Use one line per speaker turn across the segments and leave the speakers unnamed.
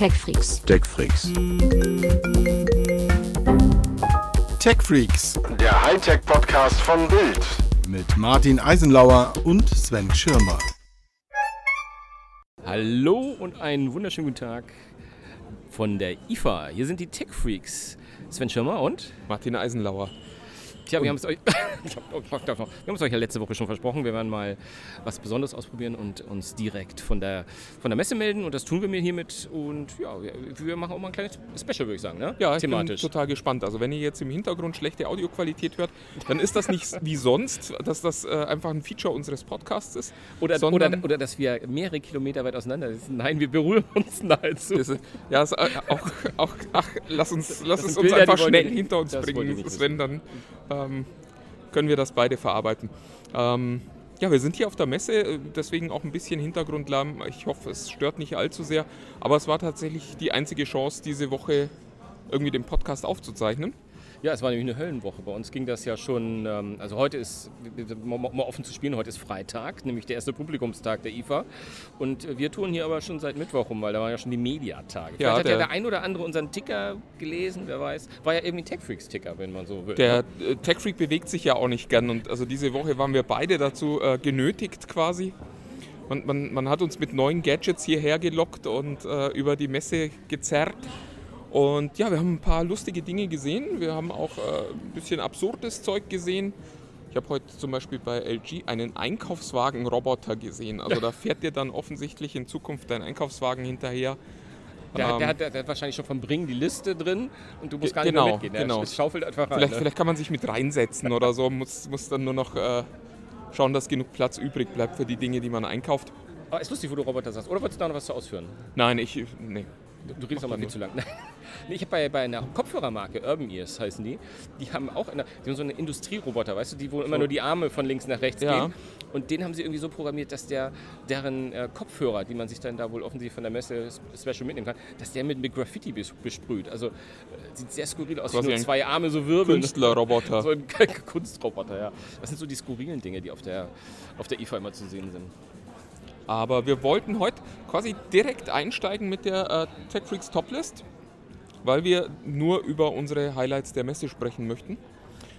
TechFreaks.
TechFreaks.
TechFreaks
Der Hightech-Podcast von Bild.
mit Martin Eisenlauer und Sven Schirmer.
Hallo und einen wunderschönen guten Tag von der IFA. Hier sind die Tech Freaks. Sven Schirmer und?
Martin Eisenlauer.
Tja, wir haben es euch, hab- oh, euch ja letzte Woche schon versprochen. Wir werden mal was Besonderes ausprobieren und uns direkt von der, von der Messe melden. Und das tun wir mir hiermit. Und ja, wir, wir machen auch mal ein kleines Special, würde ich sagen. Ne?
Ja, ich
Thematisch.
bin total gespannt. Also wenn ihr jetzt im Hintergrund schlechte Audioqualität hört, dann ist das nicht wie sonst, dass das äh, einfach ein Feature unseres Podcasts ist.
oder, oder, oder dass wir mehrere Kilometer weit auseinander sind. Nein, wir berühren uns nahezu.
ist, ja, es, äh, auch, auch, ach, lass uns, lass es uns
Bilder,
einfach schnell hinter uns bringen, Sven, dann ähm, können wir das beide verarbeiten. Ähm, ja, wir sind hier auf der Messe, äh, deswegen auch ein bisschen Hintergrundlärm. Ich hoffe, es stört nicht allzu sehr. Aber es war tatsächlich die einzige Chance, diese Woche irgendwie den Podcast aufzuzeichnen.
Ja, es war nämlich eine Höllenwoche. Bei uns ging das ja schon, ähm, also heute ist, um mal offen zu spielen, heute ist Freitag, nämlich der erste Publikumstag der IFA. Und äh, wir touren hier aber schon seit Mittwoch rum, weil da waren ja schon die Mediatage. Vielleicht
Ja,
hat ja
der-
ein oder andere unseren Ticker gelesen, wer weiß. War ja irgendwie TechFreaks-Ticker, wenn man so will.
Der
ne?
äh, TechFreak bewegt sich ja auch nicht gern und also diese Woche waren wir beide dazu äh, genötigt quasi. Man, man, man hat uns mit neuen Gadgets hierher gelockt und äh, über die Messe gezerrt. Und ja, wir haben ein paar lustige Dinge gesehen. Wir haben auch äh, ein bisschen absurdes Zeug gesehen. Ich habe heute zum Beispiel bei LG einen Einkaufswagen-Roboter gesehen. Also da fährt dir dann offensichtlich in Zukunft dein Einkaufswagen hinterher.
Der, hat-
ähm,
der, hat, der hat wahrscheinlich schon vom Bringen die Liste drin und du musst gar nicht
Genau,
mehr mitgehen. Der
genau.
schaufelt einfach rein.
Vielleicht,
ne?
vielleicht kann man sich mit reinsetzen oder so, muss, muss dann nur noch äh, schauen, dass genug Platz übrig bleibt für die Dinge, die man einkauft.
Aber ist lustig, wo du Roboter sagst. Oder wolltest du da noch was zu ausführen?
Nein, ich. Nee.
Du, redest
Mach
noch mal
du
viel zu lang. nee, ich habe bei, bei einer Kopfhörermarke, Urban Ears heißen die, die haben auch eine, die haben so eine Industrieroboter, weißt du, die wo immer nur die Arme von links nach rechts
Ja.
gehen. Und den haben sie irgendwie so programmiert, dass der, deren äh, Kopfhörer, die man sich dann da wohl offensichtlich von der Messe Special mitnehmen kann, dass der mit, mit Graffiti bes besprüht. Also äh, sieht sehr skurril aus, wie nur zwei Arme so wirbeln.
Künstlerroboter.
So ein Kunstroboter, ja. Das sind so die skurrilen Dinge, die auf der, auf der IFA immer zu sehen sind.
Aber wir wollten heute quasi direkt einsteigen mit der äh, TechFreaks Toplist, weil wir nur über unsere Highlights der Messe sprechen möchten.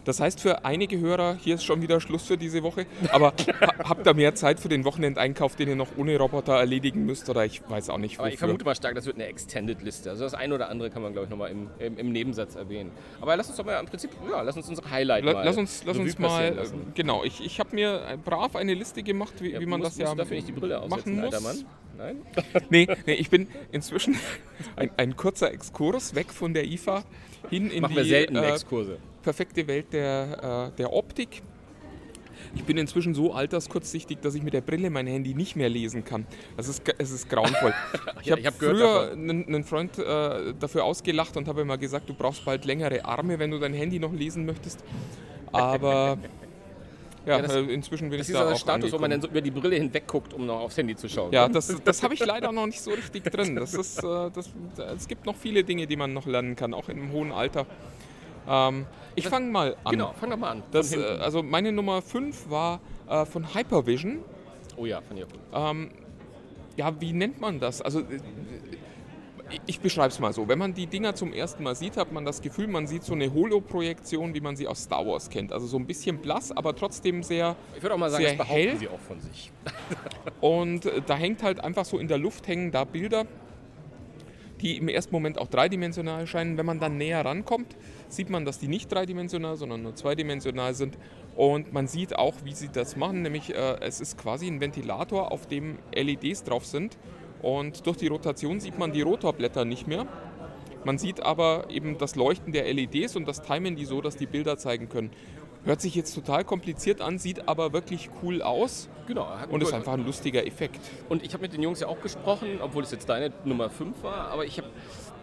Das heißt, für einige Hörer, hier ist schon wieder Schluss für diese Woche, aber ha habt ihr mehr Zeit für den Wochenendeinkauf, den ihr noch ohne Roboter erledigen müsst oder ich weiß auch nicht
Aber ich
wofür.
vermute mal stark, das wird eine Extended-Liste. Also das eine oder andere kann man, glaube ich, nochmal im, im, im Nebensatz erwähnen. Aber lass uns doch mal im Prinzip, ja, lass uns unsere Highlight
La
mal
lass uns, lass uns mal,
lassen.
genau, ich, ich habe mir brav eine Liste gemacht, wie,
Ja,
wie man
musst-
das ja
dafür nicht die Brille
machen
aufsetzen,
muss.
alter Mann? Nein?
Nee, nee, ich bin inzwischen ein, ein kurzer Exkurs weg von der IFA hin in
Machen
die
wir selten
äh,
Exkurse.
Perfekte Welt der, äh, der Optik. Ich bin inzwischen so alterskurzsichtig, dass ich mit der Brille mein Handy nicht mehr lesen kann. Das ist, es ist grauenvoll. Ich
Ja,
habe
hab
früher einen, einen Freund äh, dafür ausgelacht und habe immer gesagt, du brauchst bald längere Arme, wenn du dein Handy noch lesen möchtest. Aber ja,
Ja, das-
äh, inzwischen bin
Das
ich
ist
da
dieser
auch
Status, wo man dann so über die Brille hinweg guckt, um noch aufs Handy zu schauen.
Ja, das, das habe ich leider noch nicht so richtig drin. Das ist, äh, das, es gibt noch viele Dinge, die man noch lernen kann, auch im hohen Alter. Ähm, ich fange mal an.
Genau, fang doch mal an.
Das,
Von
äh, also meine Nummer 5 war äh, von Hypervision.
oh ja, auch gut.
Ähm, ja, wie nennt man das? Also äh, ich- beschreibe es mal so. Wenn man die Dinger zum ersten Mal sieht, hat man das Gefühl, man sieht so eine Holo-Projektion, wie man sie aus Star Wars kennt. Also so ein bisschen blass, aber trotzdem sehr
Ich würde auch mal sagen, das behaupten
hell.
sie auch von sich.
Und äh, da hängt halt einfach so in der Luft hängen da Bilder, die im ersten Moment auch dreidimensional erscheinen. Wenn man dann näher rankommt, sieht man, dass die nicht dreidimensional, sondern nur zweidimensional sind. Und man sieht auch, wie sie das machen, nämlich äh, es ist quasi ein Ventilator, auf dem LEDs drauf sind. Und durch die Rotation sieht man die Rotorblätter nicht mehr. Man sieht aber eben das Leuchten der LEDs und das timen die so, dass die Bilder zeigen können. Hört sich jetzt total kompliziert an, sieht aber wirklich cool aus
Genau. hat-
und ist einfach ein lustiger Effekt.
Und ich habe mit den Jungs ja auch gesprochen, obwohl es jetzt deine Nummer 5 war, aber ich habe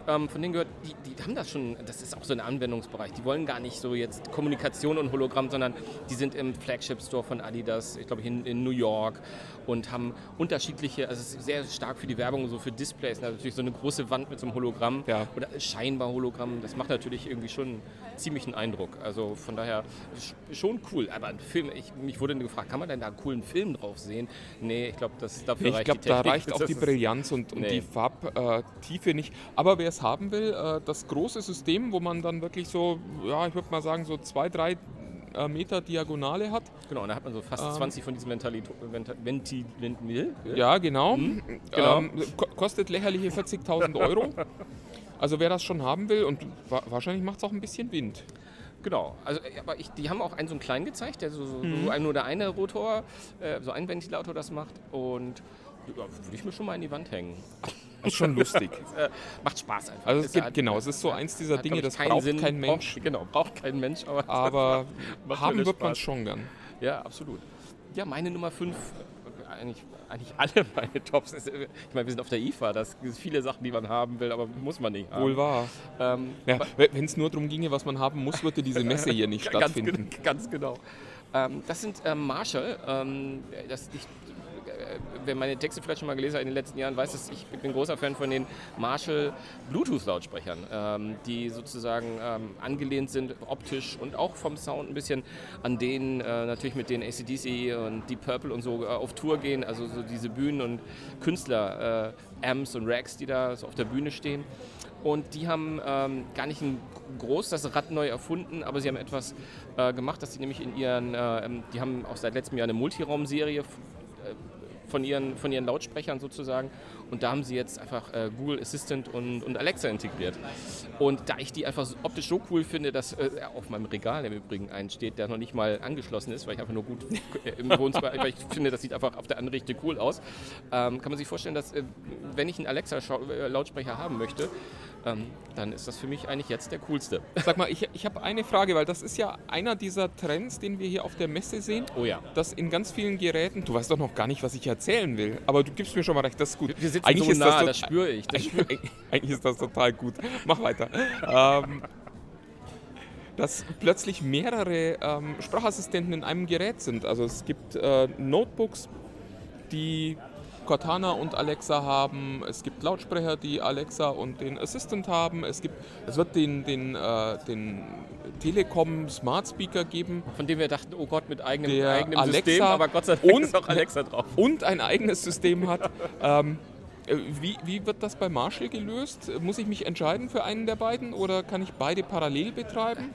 ähm, von denen gehört, die, die haben das schon, das ist auch so ein Anwendungsbereich. Die wollen gar nicht so jetzt Kommunikation und Hologramm, sondern die sind im Flagship-Store von Adidas, ich glaube in, in New York und haben unterschiedliche, also es ist sehr stark für die Werbung, so für Displays. Natürlich so eine große Wand mit so einem Hologramm
Ja.
oder scheinbar Hologramm, das macht natürlich irgendwie schon ziemlich einen Eindruck. Also von daher sch- schon cool. Aber ein Film, ich, mich wurde gefragt, kann man denn da einen coolen Film drauf sehen? Nee, ich glaube, das dafür
Ich
reicht
glaube,
die
da reicht auch die Brillanz und, und
Nee.
die Farbtiefe nicht. Aber wer es haben will, äh, das große System, wo man dann wirklich so, ja, ich würde mal sagen, so zwei, drei äh, Meter Diagonale hat.
Genau, und da hat man so fast
Ähm.
20 von diesen Mentalito Venta- Venti Venti
Ja, genau.
genau.
Ähm, ko kostet lächerliche 40.000 Euro. Also wer das schon haben will und wa wahrscheinlich macht es auch ein bisschen Wind.
Genau, also äh, aber ich, die haben auch einen so einen kleinen gezeigt, der so, so,
Mhm.
so ein oder eine Rotor, äh, so ein Ventilator das macht und würde ich mir schon mal in die Wand hängen.
Ist schon lustig.
Äh, macht Spaß einfach.
Also es gibt, genau, es ist so eins dieser
hat,
Dinge, das braucht
Sinn,
kein Mensch.
Braucht, genau, braucht kein Mensch, aber,
Aber haben wird man schon gern.
Ja, absolut. Ja, meine Nummer 5, eigentlich, eigentlich alle meine Tops. Ist, Ich meine, wir sind auf der IFA, das sind viele Sachen, die man haben will, aber muss man nicht haben.
Wohl wahr.
Ähm,
Ja, Wenn es nur darum ginge, was man haben muss, würde diese Messe hier nicht
Ganz,
stattfinden.
gen- ganz genau. Ähm, das sind ähm, Marshall. Ähm, das, ich, wer meine Texte vielleicht schon mal gelesen hat in den letzten Jahren, weiß es, ich bin großer Fan von den Marshall Bluetooth-Lautsprechern, ähm, die sozusagen ähm, angelehnt sind, optisch und auch vom Sound ein bisschen an denen äh, natürlich mit den ACDC und Deep Purple und so äh, auf Tour gehen, also so diese Bühnen und Künstler, äh, Amps und Racks, die da so auf der Bühne stehen. Und die haben ähm, gar nicht ein groß das Rad neu erfunden, aber sie haben etwas äh, gemacht, dass sie nämlich in ihren, äh, ähm, die haben auch seit letztem Jahr eine Multiraumserie äh, von ihren, von ihren Lautsprechern sozusagen. Und da haben sie jetzt einfach äh, Google Assistant und, und Alexa integriert. Und da ich die einfach optisch so cool finde, dass äh, auf meinem Regal im Übrigen einen steht, der noch nicht mal angeschlossen ist, weil ich einfach nur gut äh, im Wohnzimmer, weil ich finde, das sieht einfach auf der Anrichte cool aus, ähm, kann man sich vorstellen, dass äh, wenn ich einen Alexa-Lautsprecher haben möchte, ähm, dann ist das für mich eigentlich jetzt der coolste.
Sag mal, ich, ich habe eine Frage, weil das ist ja einer dieser Trends, den wir hier auf der Messe sehen.
Oh ja.
Dass in ganz vielen Geräten, du weißt doch noch gar nicht, was ich erzählen will, aber du gibst mir schon mal recht, das ist gut.
Wir sitzen so nah, das spüre ich. Das
Eigentlich, eigentlich ist das total gut. Mach weiter. ähm, dass plötzlich mehrere ähm, Sprachassistenten in einem Gerät sind. Also es gibt äh, Notebooks, die Cortana und Alexa haben. Es gibt Lautsprecher, die Alexa und den Assistant haben. Es, gibt, es wird den, den, äh, den Telekom Smart Speaker geben
von dem wir dachten, oh Gott, mit eigenem,
Der
eigenem
Alexa
System, aber Gott sei Dank
und-
ist auch Alexa drauf.
und ein eigenes System hat. Ähm, äh, wie, wie wird das bei Marshall gelöst? Muss ich mich entscheiden für einen der beiden oder kann ich beide parallel betreiben?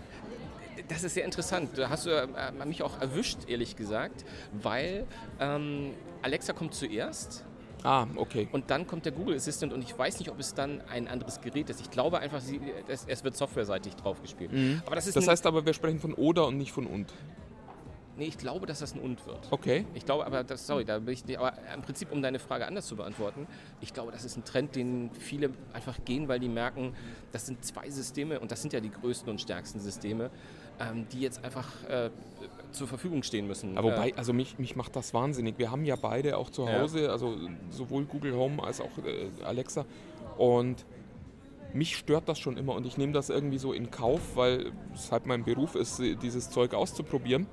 Das ist sehr interessant. Da hast du äh, mich auch erwischt, ehrlich gesagt, weil ähm, Alexa kommt zuerst
Ah, okay.
und dann kommt der Google Assistant und ich weiß nicht, ob es dann ein anderes Gerät ist. Ich glaube einfach, sie, es, es wird softwareseitig draufgespielt. Aber das ist
Das heißt aber, wir sprechen von oder und nicht von und.
nee, ich glaube, dass das ein Und wird.
Okay.
Ich glaube aber, das, sorry, da bin ich, aber im Prinzip, um deine Frage anders zu beantworten, ich glaube, das ist ein Trend, den viele einfach gehen, weil die merken, das sind zwei Systeme und das sind ja die größten und stärksten Systeme, ähm, die jetzt einfach äh, zur Verfügung stehen müssen.
Aber wobei,
Äh,
also mich, mich macht das wahnsinnig. Wir haben ja beide auch zu
Ja.
Hause, also sowohl Google Home als auch äh, Alexa. Und mich stört das schon immer und ich nehme das irgendwie so in Kauf, weil es halt mein Beruf ist, dieses Zeug auszuprobieren.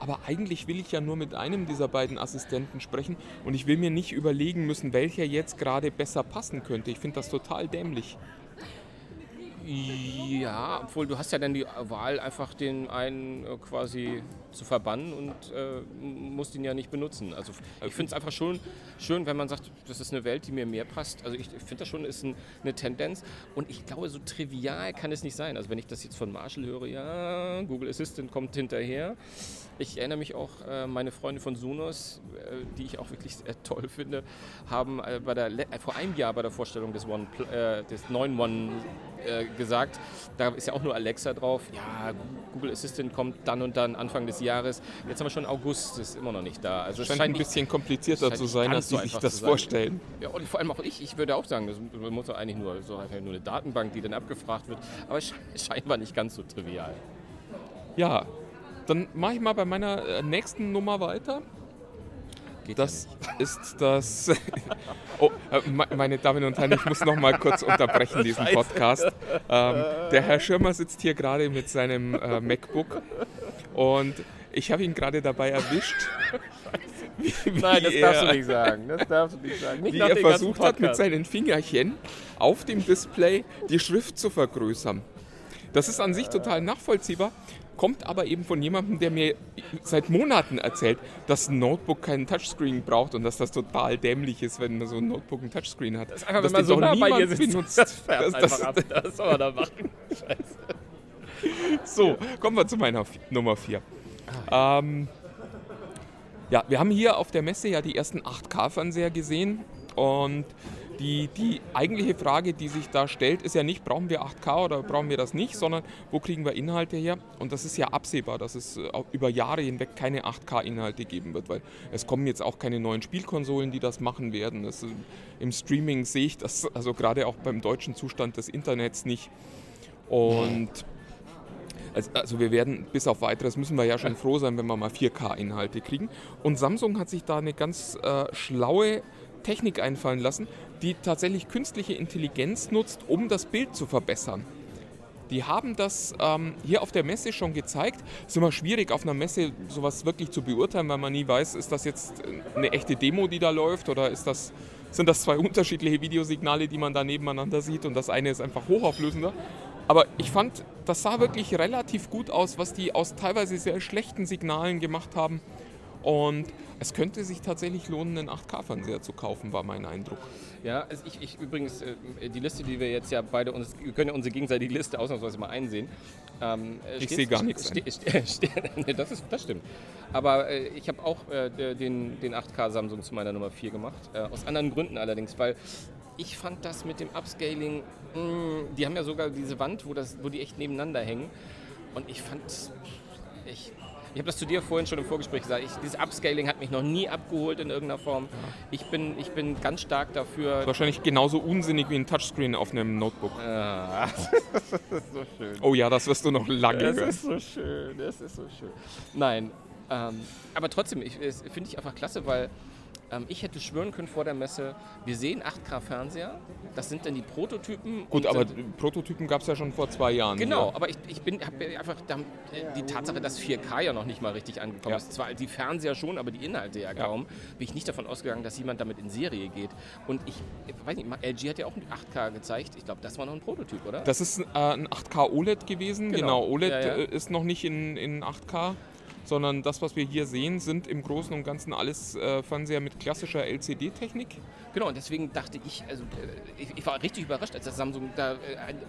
Aber eigentlich will ich ja nur mit einem dieser beiden Assistenten sprechen und ich will mir nicht überlegen müssen, welcher jetzt gerade besser passen könnte. Ich finde das total dämlich.
Ja, obwohl du hast ja dann die Wahl, einfach den einen äh, quasi zu verbannen und äh, musst ihn ja nicht benutzen. Also ich finde es einfach schon schön, wenn man sagt, das ist eine Welt, die mir mehr passt. Also ich, ich finde das schon ist ein, eine Tendenz und ich glaube, so trivial kann es nicht sein. Also wenn ich das jetzt von Marshall höre, ja, Google Assistant kommt hinterher. Ich erinnere mich auch, äh, meine Freunde von Sonos, äh, die ich auch wirklich sehr toll finde, haben äh, bei der, vor einem Jahr bei der Vorstellung des, One, des neuen One äh, gesagt, da ist ja auch nur Alexa drauf. Ja, Google Assistant kommt dann und dann Anfang des Jahres. Jetzt haben wir schon August, ist immer noch nicht da. Also es
Scheint ein
nicht-
bisschen komplizierter
scheint
zu
nicht
sein, als
so
Sie sich das vorstellen.
Ja, und vor allem auch ich, ich würde auch sagen, das muss doch eigentlich nur, so einfach nur eine Datenbank, die dann abgefragt wird. Aber scheinbar nicht ganz so trivial.
Ja, dann mache ich mal bei meiner äh, nächsten Nummer weiter.
Geht
Das ist das. Oh, äh, me- meine Damen und Herren, ich muss noch mal kurz unterbrechen diesen Podcast. Ähm, der Herr Schirmer sitzt hier gerade mit seinem äh, MacBook und ich habe ihn gerade dabei erwischt, wie, wie
Nein, das
er,
darfst du nicht sagen. Das darfst du nicht sagen. Nicht
wie er versucht hat, mit seinen Fingerchen auf dem Display die Schrift zu vergrößern. Das ist an sich total nachvollziehbar, kommt aber eben von jemandem, der mir seit Monaten erzählt, dass ein Notebook keinen Touchscreen braucht und dass das total dämlich ist, wenn man so ein Notebook ein Touchscreen hat.
Einfach, wenn man so nah bei dir
niemand
sitzt,
benutzt.
das färbt
Das- das-
einfach ab. Das soll man da machen.
So, kommen wir zu meiner Nummer 4. Ähm, ja, wir haben hier auf der Messe ja die ersten 8K-Fernseher gesehen und die, die eigentliche Frage, die sich da stellt, ist ja nicht, brauchen wir 8K oder brauchen wir das nicht, sondern wo kriegen wir Inhalte her? Und das ist ja absehbar, dass es äh, über Jahre hinweg keine 8K-Inhalte geben wird, weil es kommen jetzt auch keine neuen Spielkonsolen, die das machen werden. Das, äh, Im Streaming sehe ich das, also gerade auch beim deutschen Zustand des Internets nicht. Und also wir werden bis auf weiteres müssen wir ja schon froh sein, wenn wir mal 4K-Inhalte kriegen. Und Samsung hat sich da eine ganz äh, schlaue Technik einfallen lassen, die tatsächlich künstliche Intelligenz nutzt, um das Bild zu verbessern. Die haben das ähm, hier auf der Messe schon gezeigt. Es ist immer schwierig, auf einer Messe sowas wirklich zu beurteilen, weil man nie weiß, ist das jetzt eine echte Demo, die da läuft, oder ist das, sind das zwei unterschiedliche Videosignale, die man da nebeneinander sieht und das eine ist einfach hochauflösender. Aber ich fand, das sah wirklich relativ gut aus, was die aus teilweise sehr schlechten Signalen gemacht haben. Und es könnte sich tatsächlich lohnen, einen 8K-Fernseher zu kaufen, war mein Eindruck.
Ja, also ich, ich übrigens, äh, die Liste, die wir jetzt ja beide uns, wir können ja unsere gegenseitige Liste ausnahmsweise mal einsehen. Ähm, äh,
Ich sehe gar nichts
das, ist, das stimmt. Aber äh, ich habe auch äh, den, den 8K Samsung zu meiner Nummer 4 gemacht. Äh, aus anderen Gründen allerdings, weil ich fand das mit dem Upscaling, mh, die haben ja sogar diese Wand, wo, das, wo die echt nebeneinander hängen. Und ich fand, ich, ich habe das zu dir vorhin schon im Vorgespräch gesagt, ich, dieses Upscaling hat mich noch nie abgeholt in irgendeiner Form. Ich bin, ich bin ganz stark dafür,
Wahrscheinlich genauso unsinnig wie ein Touchscreen auf einem Notebook.
Ah, das ist so schön.
Oh ja, das wirst du noch lange
Das
hören.
ist so schön, das ist so schön. Nein, ähm, aber trotzdem, ich, finde ich einfach klasse, weil ähm, ich hätte schwören können vor der Messe, wir sehen 8K-Fernseher, das sind dann die Prototypen.
Gut, aber Prototypen gab es ja schon vor zwei Jahren.
Genau,
hier.
aber ich, ich bin einfach äh, die Tatsache, dass 4K ja noch nicht mal richtig angekommen
Ja.
ist. Zwar die Fernseher schon, aber die Inhalte ja kaum. Bin ich nicht davon ausgegangen, dass jemand damit in Serie geht. Und ich, ich weiß nicht, LG hat ja auch ein 8K gezeigt. Ich glaube, das war noch ein Prototyp, oder?
Das ist äh, ein 8K OLED gewesen.
Genau.
Genau, OLED
Ja, ja.
äh, ist noch nicht in, in 8K, sondern das, was wir hier sehen, sind im Großen und Ganzen alles äh, Fernseher mit klassischer LCD-Technik.
Genau, und deswegen dachte ich, also äh, ich, ich war richtig überrascht, als das Samsung da äh,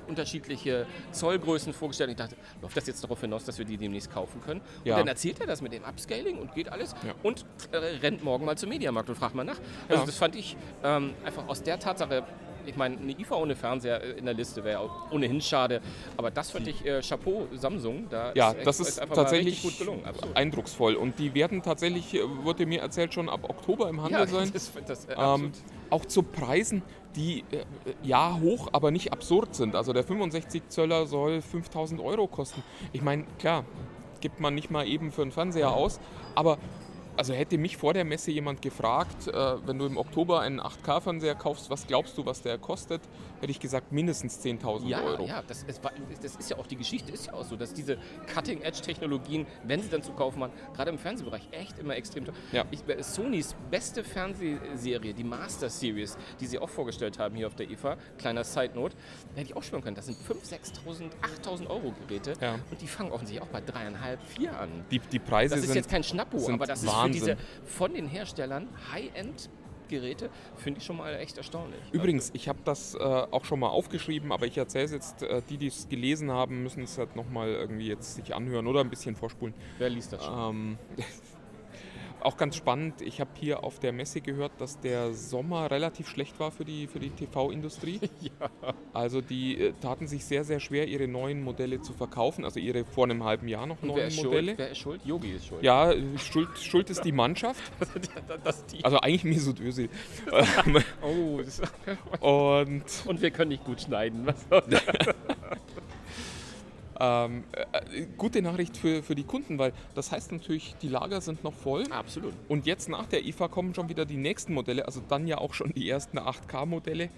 unterschiedliche Zollgrößen vorgestellt hat. Ich dachte, läuft das jetzt darauf hinaus, dass wir die demnächst kaufen können? Und
Ja.
dann erzählt er das mit dem Upscaling und geht alles
Ja.
und äh, rennt morgen mal zum Mediamarkt und fragt mal nach. Also
Ja.
das fand ich ähm, einfach aus der Tatsache, ich meine, eine IFA ohne Fernseher äh, in der Liste wäre auch ohnehin schade, aber das fand ich äh, Chapeau Samsung. Da
Ja,
echt-
das ist
mal
tatsächlich
gut gelungen. Absolut.
eindrucksvoll. Und die werden tatsächlich, äh, wurde mir erzählt, schon ab Oktober im Handel
Ja,
sein.
das, das, äh,
Ähm, auch zu Preisen, die äh, ja hoch, aber nicht absurd sind. Also der 65 Zöller soll 5000 Euro kosten. Ich meine, klar, gibt man nicht mal eben für einen Fernseher aus, aber also hätte mich vor der Messe jemand gefragt, äh, wenn du im Oktober einen 8K-Fernseher kaufst, was glaubst du, was der kostet, hätte ich gesagt mindestens 10.000
Ja,
Euro.
ja, das, war, das ist ja auch die Geschichte, ist ja auch so, dass diese Cutting-Edge-Technologien, wenn sie dann zu kaufen waren, gerade im Fernsehbereich echt immer extrem teuer.
Ja.
Ich, äh, Sonys beste Fernsehserie, die Master Series, die sie auch vorgestellt haben hier auf der IFA, kleiner Side-Note, hätte ich auch schwören können, das sind 5.000, 6.000, 8.000 Euro Geräte
Ja.
und die fangen offensichtlich auch bei 3.500, 4 an.
Die, die Preise
Das ist
sind
jetzt kein Schnappo,
sind
aber das ist für
Wahnsinn.
diese von den Herstellern High-End Geräte finde ich schon mal echt erstaunlich.
Übrigens, ich habe das äh, auch schon mal aufgeschrieben, aber ich erzähle es jetzt, äh, die, die es gelesen haben, müssen es halt nochmal irgendwie jetzt sich anhören oder ein bisschen vorspulen.
Wer liest das schon?
Ähm, auch ganz spannend, ich habe hier auf der Messe gehört, dass der Sommer relativ schlecht war für die, für die TV-Industrie.
Ja.
Also die äh, taten sich sehr, sehr schwer, ihre neuen Modelle zu verkaufen, also ihre vor einem halben Jahr noch
wer
neuen
ist
Modelle.
schuld? Wer ist schuld? Yogi ist schuld.
Ja, äh, schuld, schuld ist die Mannschaft,
die.
also eigentlich Mesut Özil.
Oh,
Und
und wir können nicht gut schneiden. Was?
Ähm, äh, gute Nachricht für, für die Kunden, weil das heißt natürlich, die Lager sind noch voll.
Absolut.
Und jetzt nach der IFA kommen schon wieder die nächsten Modelle, also dann ja auch schon die ersten 8K-Modelle.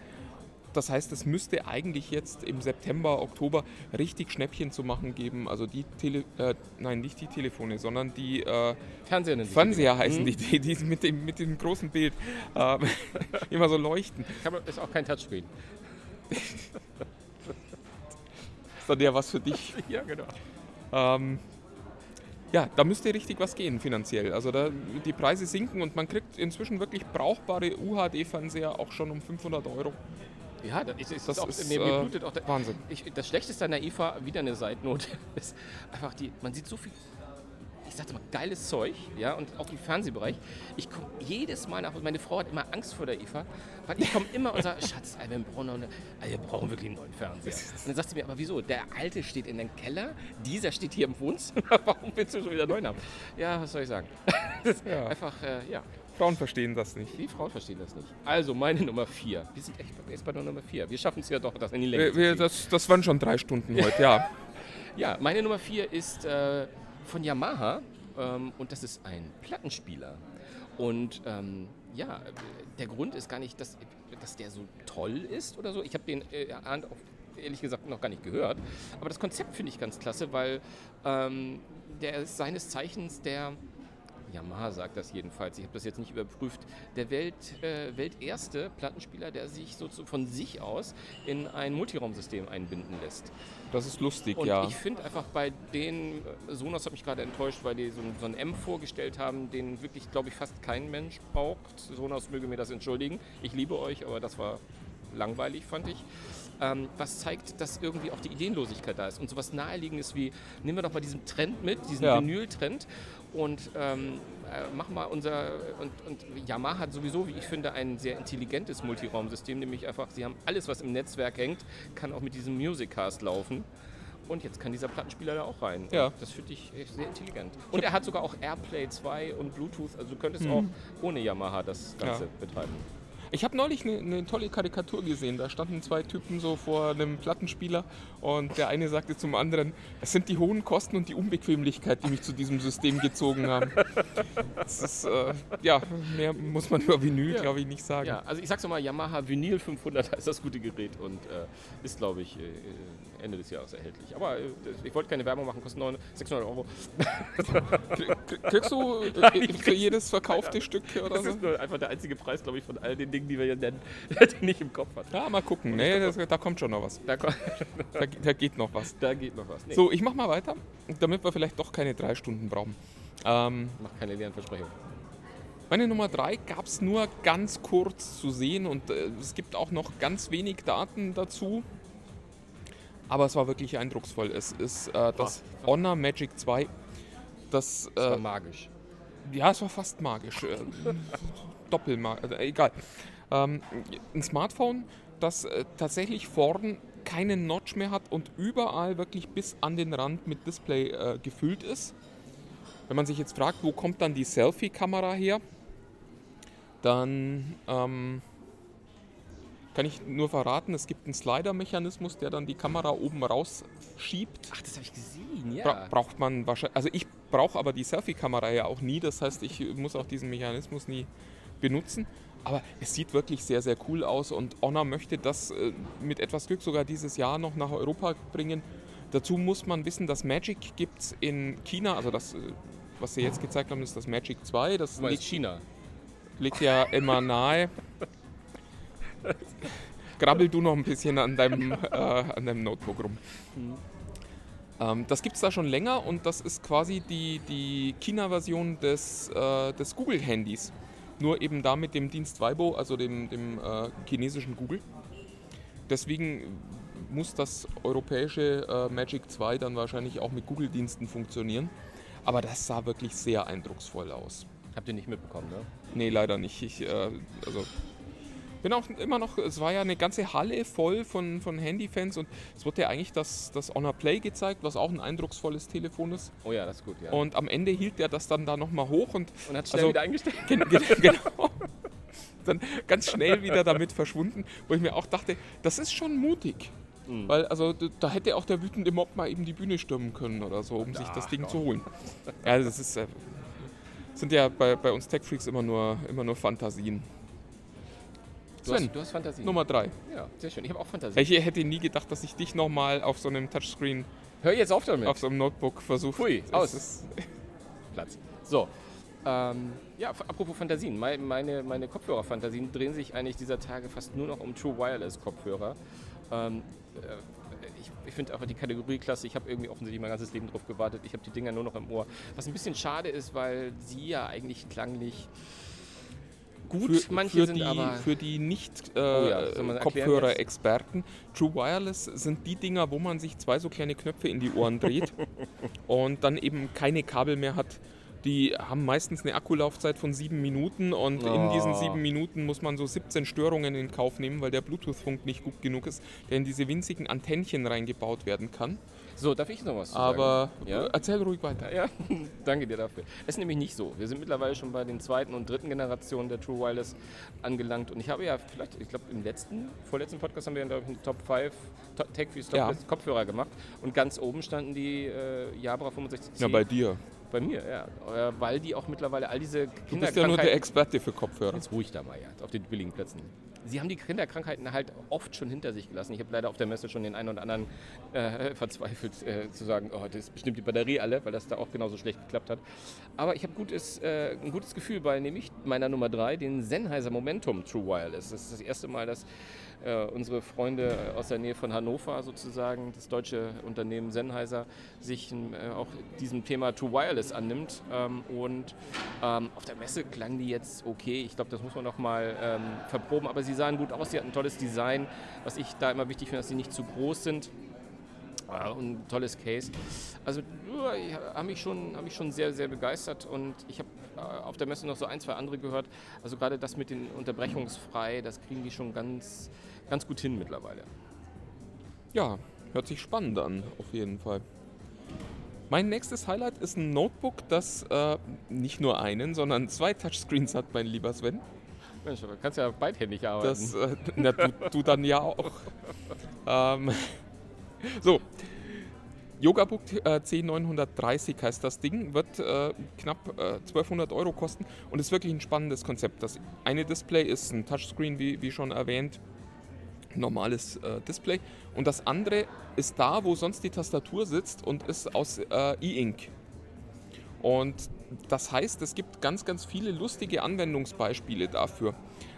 Das heißt, es müsste eigentlich jetzt im September, Oktober richtig Schnäppchen zu machen geben. Also die Tele äh, nein, nicht die Telefone, sondern die äh,
Fernseher sich
Fernseher
die.
heißen
Mhm.
die, die, die mit, dem, mit dem großen Bild äh, immer so leuchten.
Kann man- Ist auch kein Touchscreen.
Dann ja was für dich.
Ja, genau.
Ähm, ja, da müsste richtig was gehen finanziell. Also da, die Preise sinken und man kriegt inzwischen wirklich brauchbare UHD-Fernseher auch schon um 500 Euro.
Ja, das ist, ist
Das
auch,
ist,
mir, mir
äh,
blutet auch der,
Wahnsinn.
Ich, das Schlechteste an der IFA, wieder eine Seitennote, ist einfach die, man sieht so viel, ich sag's mal, geiles Zeug, ja, und auch im Fernsehbereich. Ich komme jedes Mal nach, meine Frau hat immer Angst vor der IFA, weil ich komme immer und sage, Schatz, wir brauchen, eine, wir brauchen wirklich einen neuen Fernseher. Und dann sagt sie mir, aber wieso? Der alte steht in dem Keller, dieser steht hier im Wohnzimmer, warum willst du schon wieder einen neuen haben? Ja, was soll ich sagen?
Ja.
Einfach, äh, ja.
Frauen verstehen das nicht.
Die Frauen verstehen das nicht. Also meine Nummer 4. Wir sind echt jetzt bei der Nummer 4. Wir schaffen es ja doch, das in die Länge
Wir,
zu
wir, das, das waren schon drei Stunden heute, ja.
Ja, meine Nummer 4 ist äh, von Yamaha ähm, und das ist ein Plattenspieler. Und ähm, ja, der Grund ist gar nicht, dass, dass der so toll ist oder so. Ich habe den äh, ehrlich gesagt noch gar nicht gehört. Aber das Konzept finde ich ganz klasse, weil ähm, der ist seines Zeichens der Yamaha sagt das jedenfalls, ich habe das jetzt nicht überprüft, der Welt, äh, welterste Plattenspieler, der sich so von sich aus in ein Multiraumsystem einbinden lässt.
Das ist lustig,
Und
ja.
ich finde einfach bei den, äh, Sonos hat mich gerade enttäuscht, weil die so, ein- so einen M vorgestellt haben, den wirklich, glaube ich, fast kein Mensch braucht. Sonos möge mir das entschuldigen. Ich liebe euch, aber das war langweilig, fand ich. Ähm, was zeigt, dass irgendwie auch die Ideenlosigkeit da ist. Und sowas Naheliegendes wie, nehmen wir doch mal diesen Trend mit, diesen
Ja.
Vinyl-Trend und ähm, äh, machen mal unser, und, und Yamaha hat sowieso, wie ich finde, ein sehr intelligentes Multiraumsystem, nämlich einfach, sie haben alles, was im Netzwerk hängt, kann auch mit diesem Musiccast laufen. Und jetzt kann dieser Plattenspieler da auch rein.
Ja.
Das finde ich sehr intelligent. Und er hat sogar auch Airplay 2 und Bluetooth, also du könntest
Mhm.
auch ohne Yamaha das Ganze
Ja.
betreiben.
Ich habe neulich eine ne tolle Karikatur gesehen. Da standen zwei Typen so vor einem Plattenspieler und der eine sagte zum anderen, es sind die hohen Kosten und die Unbequemlichkeit, die mich zu diesem System gezogen haben. Das ist, äh, ja, mehr muss man über Vinyl,
Ja.
glaube ich, nicht sagen.
Ja, also ich sag's nochmal, Yamaha Vinyl 500 ist das gute Gerät und äh, ist, glaube ich, äh, Ende des Jahres erhältlich. Aber äh, ich wollte keine Werbung machen, kostet 900 600 Euro.
Krie- Kriegst du äh, für jedes verkaufte Stück oder
Das
so?
ist nur einfach der einzige Preis, glaube ich, von all den Dingen, die wir hier nennen, den ich im Kopf hatte.
Ja, mal gucken. Nee, das, da kommt schon noch was.
Da, ko-
Da, da geht noch was.
da geht noch was. Nee,
So, ich mach mal weiter, damit wir vielleicht doch keine drei Stunden brauchen. Ähm,
mach keine leeren Versprechungen.
Meine Nummer 3 gab es nur ganz kurz zu sehen und äh, es gibt auch noch ganz wenig Daten dazu. Aber es war wirklich eindrucksvoll. Es ist äh, das Honor Magic 2. Das,
Das war
äh,
magisch.
ja, es war fast magisch. Äh, Doppelmagisch, äh, egal. Ähm, ein Smartphone, das äh, tatsächlich vorn keinen Notch mehr hat und überall wirklich bis an den Rand mit Display äh, gefüllt ist. Wenn man sich jetzt fragt, wo kommt dann die Selfie-Kamera her, dann ähm, kann ich nur verraten, es gibt einen Slider-Mechanismus, der dann die Kamera oben rausschiebt.
Ach, das habe ich gesehen, ja.
Bra braucht man wahrscheinlich, also ich brauche aber die Selfie-Kamera ja auch nie, das heißt, ich muss auch diesen Mechanismus nie benutzen. Aber es sieht wirklich sehr, sehr cool aus und Honor möchte das äh, mit etwas Glück sogar dieses Jahr noch nach Europa bringen. Dazu muss man wissen, dass Magic gibt es in China, also das, äh, was sie jetzt gezeigt haben, ist das Magic 2. Das liegt,
China.
liegt ja immer nahe. Grabbel du noch ein bisschen an deinem, äh, an deinem Notebook rum. Ähm, das gibt es da schon länger und das ist quasi die, die China-Version des, äh, des Google-Handys. Nur eben da mit dem Dienst Weibo, also dem, dem äh, chinesischen Google. Deswegen muss das europäische äh, Magic 2 dann wahrscheinlich auch mit Google-Diensten funktionieren. Aber das sah wirklich sehr eindrucksvoll aus.
Habt ihr nicht mitbekommen, ne?
Nee, leider nicht. Ich äh, also bin auch immer noch, es war ja eine ganze Halle voll von, von Handyfans und es wurde ja eigentlich das, das Honor Play gezeigt, was auch ein eindrucksvolles Telefon ist.
Oh ja, das ist gut, ja.
Und am Ende hielt er das dann da nochmal hoch und
Und hat schnell
also-
wieder eingestellt.
gen, gen, genau. Dann ganz schnell wieder damit verschwunden, wo ich mir auch dachte, das ist schon mutig. Weil also da hätte auch der wütende Mob mal eben die Bühne stürmen können oder so, um sich das Ding zu holen. Ja, das ist, äh, sind ja bei, bei uns Tech-Freaks immer nur, immer nur Fantasien.
Du
Sven,
hast, du hast Fantasie.
Nummer drei.
Ja, sehr schön. Ich habe auch Fantasie.
Ich hätte nie gedacht, dass ich dich nochmal auf so einem Touchscreen,
Hör jetzt auf damit.
auf so einem Notebook versuche. Es
aus.
ist-
Platz. So. Ähm, ja, apropos Fantasien. Mei- Meine, meine Kopfhörerfantasien drehen sich eigentlich dieser Tage fast nur noch um True Wireless Kopfhörer. Ähm, äh, ich ich finde einfach die Kategorie klasse. Ich habe irgendwie offensichtlich mein ganzes Leben drauf gewartet. Ich habe die Dinger nur noch im Ohr. Was ein bisschen schade ist, weil sie ja eigentlich klanglich gut
für,
manche
für
sind,
die,
aber
für die nicht
Oh ja,
äh,
erklären
Kopfhörer-Experten, True Wireless sind die Dinger, wo man sich zwei so kleine Knöpfe in die Ohren dreht und dann eben keine Kabel mehr hat. Die haben meistens eine Akkulaufzeit von sieben Minuten und in diesen
Oh.
sieben Minuten muss man so 17 Störungen in Kauf nehmen, weil der Bluetooth-Funk nicht gut genug ist, der in diese winzigen Antennchen reingebaut werden kann.
So, darf ich noch was zu
Aber
sagen? Ja?
erzähl ruhig weiter.
Ja, danke dir dafür. Es ist nämlich nicht so. Wir sind mittlerweile schon bei den zweiten und dritten Generationen der True Wireless angelangt. Und ich habe ja vielleicht, ich glaube, im letzten, vorletzten Podcast haben wir ja, glaube ich, einen Top 5 Top Tech Top
Ja.
Kopfhörer gemacht. Und ganz oben standen die äh, Jabra 65C.
Ja, bei dir.
bei mir, ja. Äh, Weil die auch mittlerweile all diese
Du bist ja nur der Experte für Kopfhörer.
Jetzt ruhig da mal, ja, auf den billigen Plätzen. Sie haben die Kinderkrankheiten halt oft schon hinter sich gelassen. Ich habe leider auf der Messe schon den einen oder anderen äh, verzweifelt äh, zu sagen, oh, das ist bestimmt die Batterie alle, weil das da auch genauso schlecht geklappt hat. Aber ich habe äh, ein gutes Gefühl bei nämlich meiner Nummer 3, den Sennheiser Momentum True Wireless. Das ist das erste Mal, dass äh, unsere Freunde aus der Nähe von Hannover sozusagen, das deutsche Unternehmen Sennheiser, sich äh, auch diesem Thema True Wireless annimmt. Ähm, und ähm, auf der Messe klangen die jetzt okay. Ich glaube, das muss man noch mal ähm, verproben. Aber sie sahen gut aus, sie hatten ein tolles Design. Was ich da immer wichtig finde, dass sie nicht zu groß sind. Ah, und ein tolles Case. Also ja, habe mich, schon, hab mich schon sehr, sehr begeistert und ich habe äh, auf der Messe noch so ein, zwei andere gehört. Also gerade das mit den unterbrechungsfrei, das kriegen die schon ganz, ganz gut hin mittlerweile.
Ja, hört sich spannend an, auf jeden Fall. Mein nächstes Highlight ist ein Notebook, das äh, nicht nur einen, sondern zwei Touchscreens hat, mein lieber Sven.
Mensch, du kannst ja beidhändig arbeiten.
Das, äh, na, du, du dann ja auch. Ähm, so, Yogabook äh, C930 heißt das Ding, wird äh, knapp äh, 1200 Euro kosten und ist wirklich ein spannendes Konzept. Das eine Display ist ein Touchscreen, wie, wie schon erwähnt, normales äh, Display und das andere ist da, wo sonst die Tastatur sitzt und ist aus äh, E-Ink. Und das heißt, es gibt ganz, ganz viele lustige Anwendungsbeispiele dafür.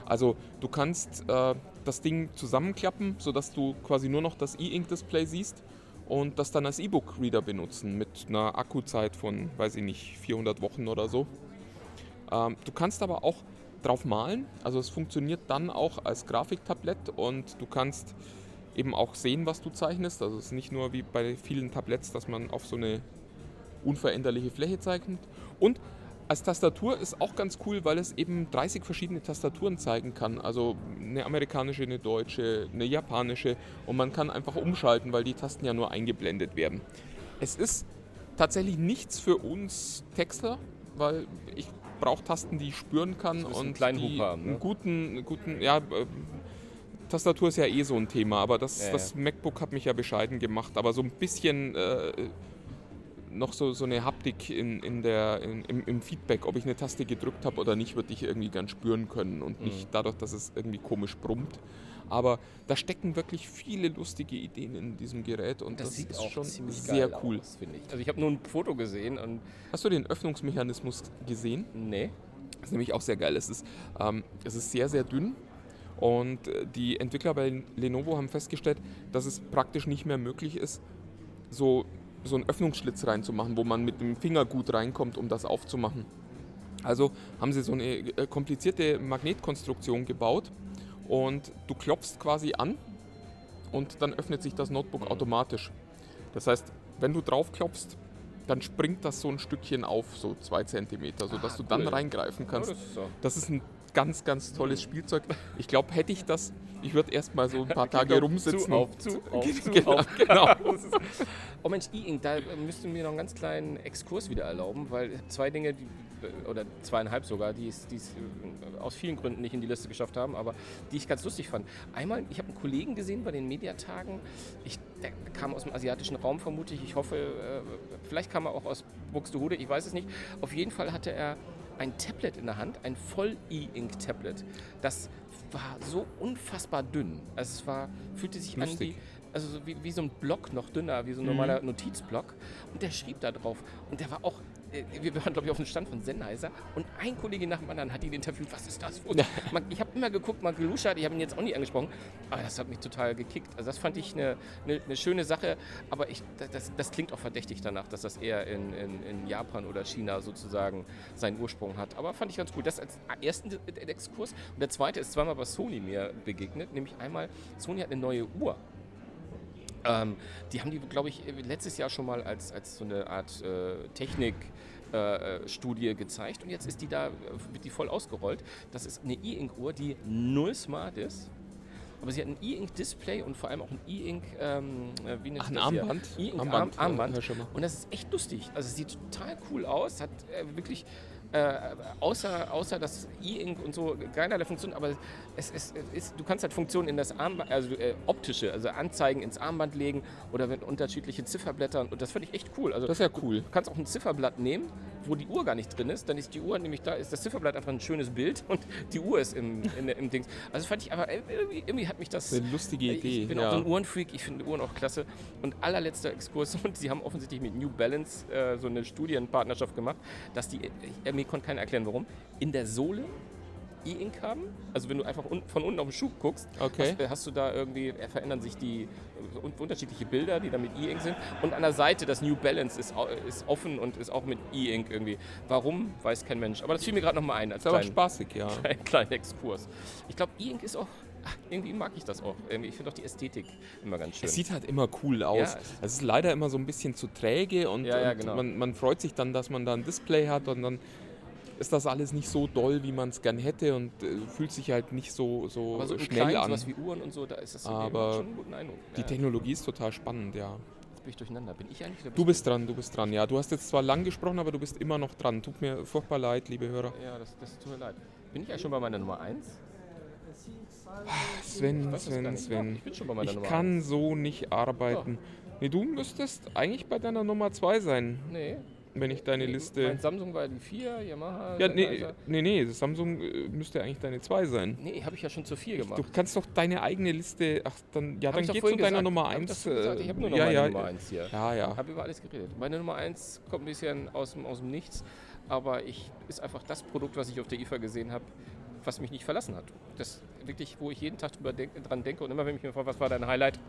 Also du kannst äh, das Ding zusammenklappen, sodass du quasi nur noch das E-Ink-Display siehst und das dann als E-Book-Reader benutzen mit einer Akkuzeit von, weiß ich nicht, 400 Wochen oder so. Ähm, du kannst aber auch drauf malen, also es funktioniert dann auch als Grafiktablett und du kannst eben auch sehen, was du zeichnest. Also es ist nicht nur wie bei vielen Tabletts, dass man auf so eine unveränderliche Fläche zeichnet. Und als Tastatur ist auch ganz cool, weil es eben 30 verschiedene Tastaturen zeigen kann. Also eine amerikanische, eine deutsche, eine japanische. Und man kann einfach umschalten, weil die Tasten ja nur eingeblendet werden. Es ist tatsächlich nichts für uns Texter, weil ich brauche Tasten, die ich spüren kann
Das
und
kleinen
die
haben, ne?
einen guten, einen guten, ja, äh, Tastatur ist ja eh so ein Thema, aber das,
Ja, ja.
das MacBook hat mich ja bescheiden gemacht. Aber so ein bisschen äh, noch so, so eine Haptik in, in der, in, im, im Feedback, ob ich eine Taste gedrückt habe oder nicht, würde ich irgendwie gern spüren können und
Mhm.
nicht dadurch, dass es irgendwie komisch brummt. Aber da stecken wirklich viele lustige Ideen in diesem Gerät und das,
das sieht
ist
auch
schon
ziemlich
sehr cool.
aus, finde ich. Also ich habe nur ein Foto gesehen und
Hast du den Öffnungsmechanismus gesehen?
nee.
Das ist nämlich auch sehr geil. Es ist, ähm, es ist sehr, sehr dünn. Und äh, die Entwickler bei Lenovo haben festgestellt, dass es praktisch nicht mehr möglich ist, so, so einen Öffnungsschlitz reinzumachen, wo man mit dem Finger gut reinkommt, um das aufzumachen. Also haben sie so eine äh, komplizierte Magnetkonstruktion gebaut und du klopfst quasi an und dann öffnet sich das Notebook automatisch. Das heißt, wenn du drauf klopfst, dann springt das so ein Stückchen auf, so zwei Zentimeter, sodass du dann
cool.
reingreifen kannst.
Das ist
ein ganz, ganz tolles Spielzeug. Ich glaube, hätte ich das, ich würde erst mal so ein paar Tage
doch
rumsitzen.
Zu, auf, zu, auf, zu,
genau,
auf.
genau.
Oh Mensch, E-Ink, da müsst ihr mir noch einen ganz kleinen Exkurs wieder erlauben, weil zwei Dinge, die oder zweieinhalb sogar, die es, äh, aus vielen Gründen nicht in die Liste geschafft haben, aber die ich ganz lustig fand. Einmal, ich habe einen Kollegen gesehen bei den Mediatagen, ich, der kam aus dem asiatischen Raum vermutlich, ich hoffe, äh, vielleicht kam er auch aus Buxtehude, ich weiß es nicht. Auf jeden Fall hatte er ein Tablet in der Hand, ein Voll-E-Ink-Tablet. Das war so unfassbar dünn. Also es war, fühlte sich an
Lustig.
wie, also so wie, wie so ein Block noch dünner, wie so ein normaler Notizblock. Und der schrieb da drauf. Und der war auch, äh, wir waren glaube ich auf dem Stand von Sennheiser und ein Kollege nach dem anderen hat ihn interviewt, was ist das? Man, ich habe immer geguckt, mal geluschert, ich habe ihn jetzt auch nie angesprochen, aber das hat mich total gekickt. Also das fand ich eine, eine, eine schöne Sache, aber ich, das, das klingt auch verdächtig danach, dass das eher in, in, in Japan oder China sozusagen seinen Ursprung hat. Aber fand ich ganz cool. Das als ersten Exkurs. Und der zweite ist zweimal bei Sony mir begegnet, nämlich einmal, Sony hat eine neue Uhr. Ähm, die haben die, glaube ich, letztes Jahr schon mal als, als so eine Art äh, Technik. äh, Studie gezeigt und jetzt ist die da, äh, wird die voll ausgerollt. Das ist eine E-Ink-Uhr, die null smart ist, aber sie hat ein E-Ink-Display und vor allem auch ein E-Ink, ähm, äh, wie nennt
Ach, ein? Armband?
E-Ink
Armband,
Armband, Armband. Und das ist echt lustig. Also es sieht total cool aus, hat äh, wirklich äh, außer, außer das E-Ink und so keinerlei Funktion, aber es, es, es ist, du kannst halt Funktionen in das Armband, also äh, optische, also Anzeigen ins Armband legen oder mit unterschiedliche Zifferblättern und das finde ich echt cool. Also
Das ist ja cool.
Du kannst auch ein Zifferblatt nehmen, wo die Uhr gar nicht drin ist. Dann ist die Uhr nämlich da, ist das Zifferblatt einfach ein schönes Bild und die Uhr ist im, in, im Dings. Also fand ich aber irgendwie, irgendwie hat mich das.
Eine lustige Idee,
Ich bin
ja.
auch so ein Uhrenfreak, ich finde Uhren auch klasse. Und allerletzter Exkurs, und sie haben offensichtlich mit New Balance äh, so eine Studienpartnerschaft gemacht, dass die, äh, mir konnte keiner erklären warum, in der Sohle E-Ink haben. Also wenn du einfach un von unten auf den Schuh guckst,
Okay.
hast, hast du da irgendwie, äh, verändern sich die äh, un unterschiedliche Bilder, die dann mit E-Ink sind. Und an der Seite das New Balance ist, ist offen und ist auch mit E-Ink irgendwie. Warum, weiß kein Mensch. Aber das fiel mir gerade nochmal ein als
Ist aber
kleinen,
spaßig, ja.
kleinen, kleinen Exkurs. Ich glaube, E-Ink ist auch, ach, irgendwie mag ich das auch. Ich finde auch die Ästhetik immer ganz schön.
Es sieht halt immer cool aus.
Ja, es-
es ist leider immer so ein bisschen zu träge und,
Ja, ja,
und
genau.
man, man freut sich dann, dass man da ein Display hat und dann ist das alles nicht so doll, wie man es gern hätte und äh, fühlt sich halt nicht so, so,
aber so
schnell
Kleinen,
an.
sowas wie Uhren und so, da ist das irgendwie-
Aber
schon einen guten Eindruck.
Die
ja,
Technologie ist total spannend, ja.
jetzt bin ich durcheinander. Bin ich eigentlich oder
Du bist dran, du bist dran, ja. Du hast jetzt zwar lang gesprochen, aber du bist immer noch dran. Tut mir furchtbar leid, liebe Hörer.
Ja, das, das tut mir leid. Bin ich eigentlich schon bei meiner Nummer 1?
Sven,
weiß
Sven. Sven.
Ich bin schon bei meiner
Ich
Nummer
kann so nicht arbeiten. Nee, du müsstest eigentlich bei deiner Nummer 2 sein,
Nee.
Wenn ich deine
Mein
Liste.
Samsung war die 4, Yamaha.
Ja, nee, nee, nee, Samsung äh, müsste eigentlich deine 2 sein.
Nee, habe ich ja schon zu 4 gemacht.
Du kannst doch deine eigene Liste. Ach, dann, ja,
Hab
dann
ich doch
geh zu
vorhin
deiner. Nummer
Hab ich
1.
gesagt. Ich habe nur noch
ja,
meine
ja,
Nummer 1 hier.
Ja, ja.
Habe über alles geredet. Meine Nummer 1 kommt ein bisschen aus dem, aus dem Nichts, aber ich ist einfach das Produkt, was ich auf der IFA gesehen habe, was mich nicht verlassen hat. Das wirklich, wo ich jeden Tag drüber denk, dran denke und immer wenn mich mir fragt, was war dein Highlight,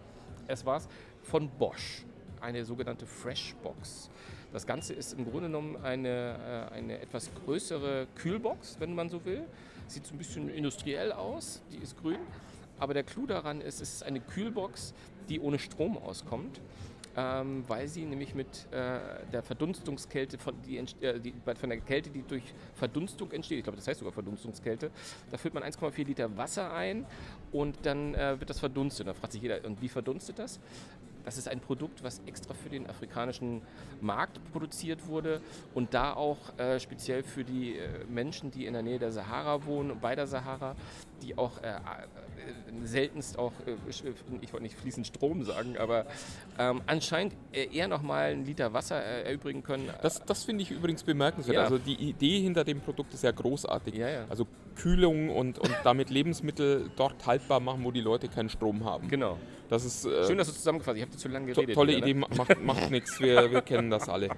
es war's von Bosch, eine sogenannte Freshbox. Das Ganze ist im Grunde genommen eine, äh, eine etwas größere Kühlbox, wenn man so will. Sieht so ein bisschen industriell aus, die ist grün. Aber der Clou daran ist, es ist eine Kühlbox, die ohne Strom auskommt, ähm, weil sie nämlich mit äh, der Verdunstungskälte, von, die, äh, die, von der Kälte, die durch Verdunstung entsteht, ich glaube, das heißt sogar Verdunstungskälte, da füllt man 1,4 Liter Wasser ein und dann äh, wird das verdunstet. Da fragt sich jeder, und wie verdunstet das? Das ist ein Produkt, was extra für den afrikanischen Markt produziert wurde und da auch äh, speziell für die äh, Menschen, die in der Nähe der Sahara wohnen, bei der Sahara, die auch äh, äh, seltenst auch, äh, sch- ich wollte nicht fließend Strom sagen, aber ähm, anscheinend äh, eher nochmal einen Liter Wasser äh, erübrigen können.
Das, das finde ich übrigens bemerkenswert.
Ja.
Also die Idee hinter dem Produkt ist ja großartig.
Ja, ja.
Also Kühlung und, und damit Lebensmittel dort haltbar machen, wo die Leute keinen Strom haben.
genau.
Das ist äh,
Schön, dass du zusammengefasst hast. Ich habe zu lange
to
geredet.
tolle
wieder,
Idee,
ne?
ma- macht, macht nichts, wir, wir kennen das alle.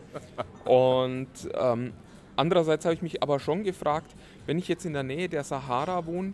Und ähm, andererseits habe ich mich aber schon gefragt, wenn ich jetzt in der Nähe der Sahara wohne,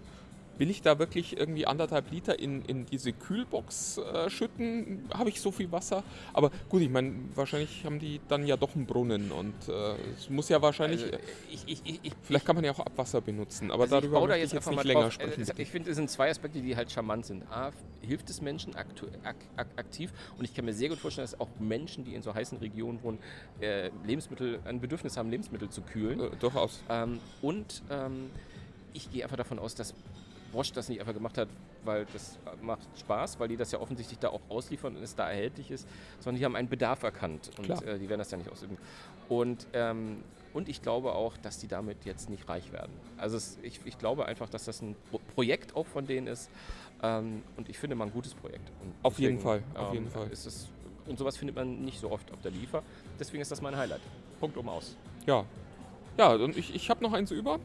will ich da wirklich irgendwie anderthalb Liter in, in diese Kühlbox äh, schütten? Habe ich so viel Wasser? Aber gut, ich meine, wahrscheinlich haben die dann ja doch einen Brunnen und äh, es muss ja wahrscheinlich,
Also, ich, ich, ich, ich,
vielleicht kann man ja auch Abwasser benutzen, aber
Also ich
darüber
baue da jetzt
ich jetzt nicht
mal
länger
drauf.
sprechen.
Äh, es- Ich finde, es sind zwei Aspekte, die halt charmant sind. A, hilft es Menschen aktu ak ak aktiv und ich kann mir sehr gut vorstellen, dass auch Menschen, die in so heißen Regionen wohnen, äh, Lebensmittel, ein Bedürfnis haben, Lebensmittel zu kühlen.
äh, durchaus.
Ähm, und ähm, ich gehe einfach davon aus, dass Bosch das nicht einfach gemacht hat, weil das macht Spaß, weil die das ja offensichtlich da auch ausliefern und es da erhältlich ist, sondern die haben einen Bedarf erkannt und äh, die werden das ja nicht ausüben. Und, ähm, und ich glaube auch, dass die damit jetzt nicht reich werden. Also es, ich, ich glaube einfach, dass das ein Pro Projekt auch von denen ist ähm, und ich finde mal ein gutes Projekt. Und
Auf jeden Fall, auf jeden Fall.
Ist es, und sowas findet man nicht so oft auf der Liefer. Deswegen ist das mein Highlight. Punkt um aus.
Ja. Ja, und ich, ich habe noch eins über.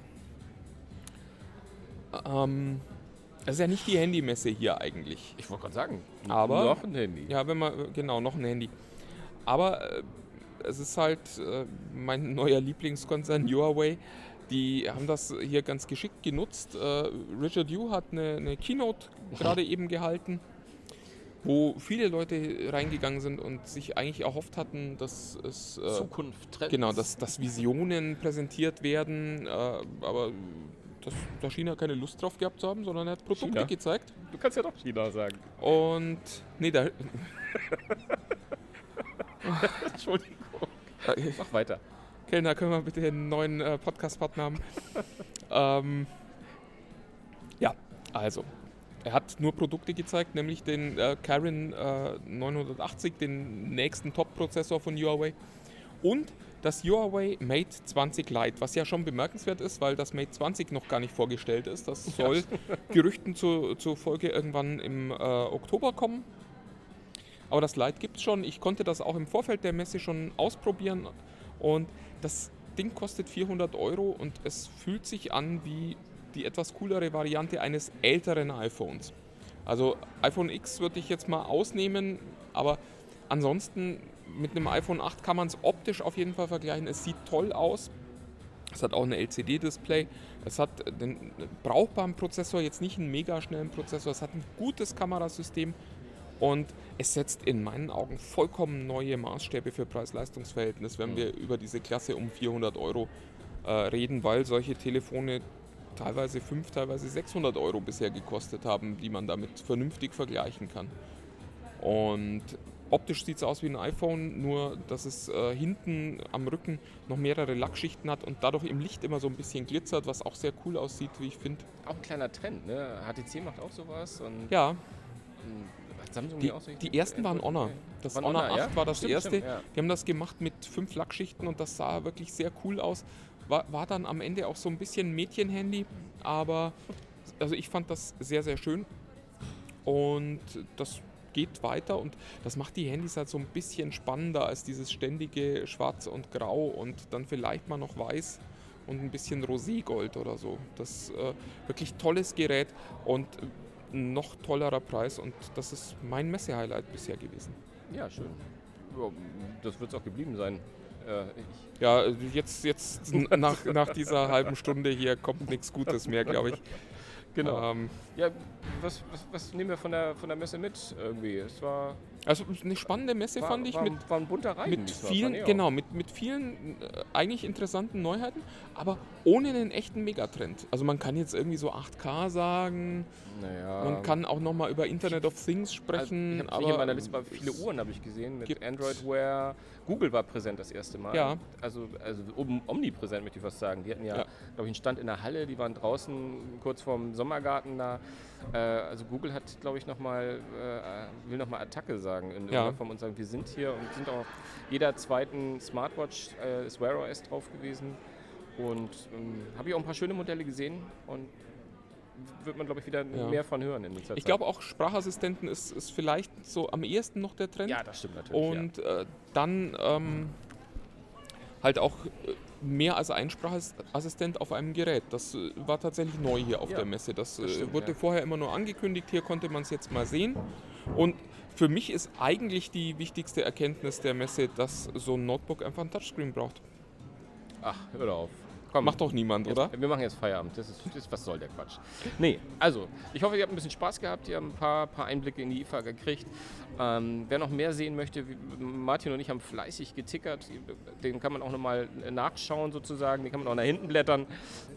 Ähm, das ist ja nicht die Handymesse hier eigentlich.
Ich wollte gerade sagen,
Aber-
noch ein Handy.
Ja, wenn man, genau, noch ein Handy. Aber äh, es ist halt äh, mein neuer Lieblingskonzern Huawei. Die haben das hier ganz geschickt genutzt. Äh, Richard Yu hat eine, eine Keynote gerade eben gehalten, wo viele Leute reingegangen sind und sich eigentlich erhofft hatten, dass es äh,
Zukunft, Trends.
Genau, dass, dass Visionen präsentiert werden, äh, aber das, da schien er keine Lust drauf gehabt zu haben, sondern er hat Produkte
China?
gezeigt.
Du kannst ja doch China sagen.
Und nee, da,
Entschuldigung. Mach weiter.
Kellner, können wir bitte einen neuen äh, Podcast-Partner haben? ähm, ja, also, er hat nur Produkte gezeigt, nämlich den äh, Kirin äh, 980, den nächsten Top-Prozessor von Huawei und das Huawei Mate 20 Lite, was ja schon bemerkenswert ist, weil das Mate 20 noch gar nicht vorgestellt ist. Das soll Gerüchten zu, zufolge irgendwann im äh, Oktober kommen. Aber das Lite gibt es schon. Ich konnte das auch im Vorfeld der Messe schon ausprobieren und das Ding kostet 400 Euro und es fühlt sich an wie die etwas coolere Variante eines älteren iPhones. Also iPhone X würde ich jetzt mal ausnehmen, aber ansonsten mit einem iPhone 8 kann man es optisch auf jeden Fall vergleichen. Es sieht toll aus. Es hat auch ein LCD-Display. Es hat einen brauchbaren Prozessor, jetzt nicht einen mega schnellen Prozessor. Es hat ein gutes Kamerasystem und es setzt in meinen Augen vollkommen neue Maßstäbe für Preis-Leistungs-Verhältnis, wenn wir über diese Klasse um 400 Euro äh, reden, weil solche Telefone teilweise 5, teilweise 600 Euro bisher gekostet haben, die man damit vernünftig vergleichen kann. Und optisch sieht es aus wie ein iPhone, nur dass es äh, hinten am Rücken noch mehrere Lackschichten hat und dadurch im Licht immer so ein bisschen glitzert, was auch sehr cool aussieht, wie ich finde.
Auch ein kleiner Trend, ne? HTC macht auch sowas und
Ja,
hat Samsung
die,
solche
die ersten waren Honor. Das
Waren
Honor
Honor,
8
ja?
war das
Stimmt,
erste.
stimmt, ja.
Die haben das gemacht mit fünf Lackschichten und das sah wirklich sehr cool aus. War, war dann am Ende auch so ein bisschen Mädchenhandy, aber also ich fand das sehr, sehr schön. Und das geht weiter und das macht die Handys halt so ein bisschen spannender als dieses ständige Schwarz und Grau und dann vielleicht mal noch Weiß und ein bisschen Roségold oder so. Das ist äh, wirklich tolles Gerät und ein noch tollerer Preis und das ist mein Messehighlight bisher gewesen.
Ja, schön. Das wird es auch geblieben sein. Äh,
Ja, jetzt, jetzt nach, nach dieser halben Stunde hier kommt nichts Gutes mehr, glaube ich.
Genau.
Ähm,
ja, was, was, was nehmen wir von der, von der Messe mit irgendwie? Es war,
also eine spannende Messe
war,
fand ich
war,
mit,
war ein bunter Reigen.
mit vielen,
ich auch.
genau, mit, mit vielen äh, eigentlich interessanten Neuheiten, aber ohne einen echten Megatrend. Also man kann jetzt irgendwie so 8K sagen,
Naja,
man kann auch nochmal über Internet of Things
also
sprechen.
ich hab
aber
hier in meiner Liste war viele Uhren habe ich gesehen mit Android Wear. Google war präsent das erste Mal.
Ja.
Also, also om- omnipräsent möchte ich fast sagen. Die hatten ja,
Ja.
glaube ich, einen Stand in der Halle, die waren draußen kurz vorm Sommergarten da. Äh, also Google hat, glaube ich, nochmal, äh, will nochmal Attacke sagen in
Ja.
Form und sagen, wir sind hier und sind auch jeder zweiten Smartwatch äh, ist Wear OS drauf gewesen. Und ähm, habe ich auch ein paar schöne Modelle gesehen und wird man, glaube ich, wieder
Ja.
mehr von hören in
ich
Zeit.
glaube auch Sprachassistenten ist, ist vielleicht so am ehesten noch der Trend.
Ja, das stimmt natürlich.
Und äh, dann ähm, halt auch äh, mehr als ein Sprachassistent auf einem Gerät. Das äh, war tatsächlich neu hier auf
Ja,
der Messe. Das,
das
äh,
stimmt,
wurde
ja.
vorher immer nur angekündigt. Hier konnte man es jetzt mal sehen. Und für mich ist eigentlich die wichtigste Erkenntnis der Messe, dass so ein Notebook einfach ein Touchscreen braucht.
ja. Ach, hör auf. Komm,
Macht doch niemand,
Jetzt,
oder?
Wir machen jetzt Feierabend. Das ist, das, was soll der Quatsch? Nee, also, ich hoffe, ihr habt ein bisschen Spaß gehabt. Ihr habt ein paar, paar Einblicke in die IFA gekriegt. Ähm, wer noch mehr sehen möchte, wie, Martin und ich haben fleißig getickert. Den kann man auch nochmal nachschauen, sozusagen. Den kann man auch nach hinten blättern.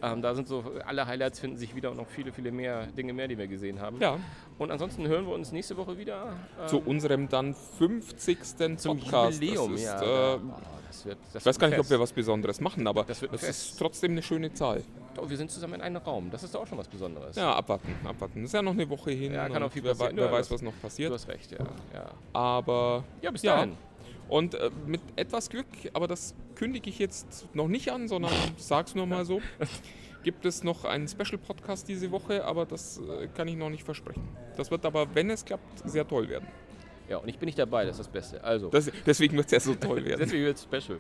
Ähm, da sind so alle Highlights finden sich wieder und noch viele, viele mehr Dinge mehr, die wir gesehen haben.
Ja,
Und ansonsten hören wir uns nächste Woche wieder. ähm,
zu unserem dann 50.
zum
Podcast.
Jubiläum.
Das ist,
ja,
äh,
oh, das wird, das
ich weiß gar nicht, ob
fest.
wir was Besonderes machen, aber
Das Fest.
ist trotzdem eine schöne Zahl.
Oh, wir sind zusammen in einem Raum. Das ist doch auch schon was Besonderes.
Ja, abwarten, abwarten. Das ist ja noch eine Woche hin.
Ja, kann auch viel
wer,
passieren.
wer
Ja,
weiß, was noch
Du
passiert.
hast recht, ja. ja.
Aber
Ja, bis
Ja.
dahin.
Und äh, mit etwas Glück, aber das kündige ich jetzt noch nicht an, sondern sag's nur mal so, gibt es noch einen Special-Podcast diese Woche, aber das äh, kann ich noch nicht versprechen. Das wird aber, wenn es klappt, sehr toll werden.
Ja, und ich bin nicht dabei, das ist das Beste. Also,
Das, deswegen wird es ja so toll werden.
deswegen wird es special.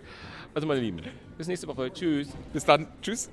Also, meine Lieben, bis nächste Woche. Tschüss.
Bis dann. Tschüss.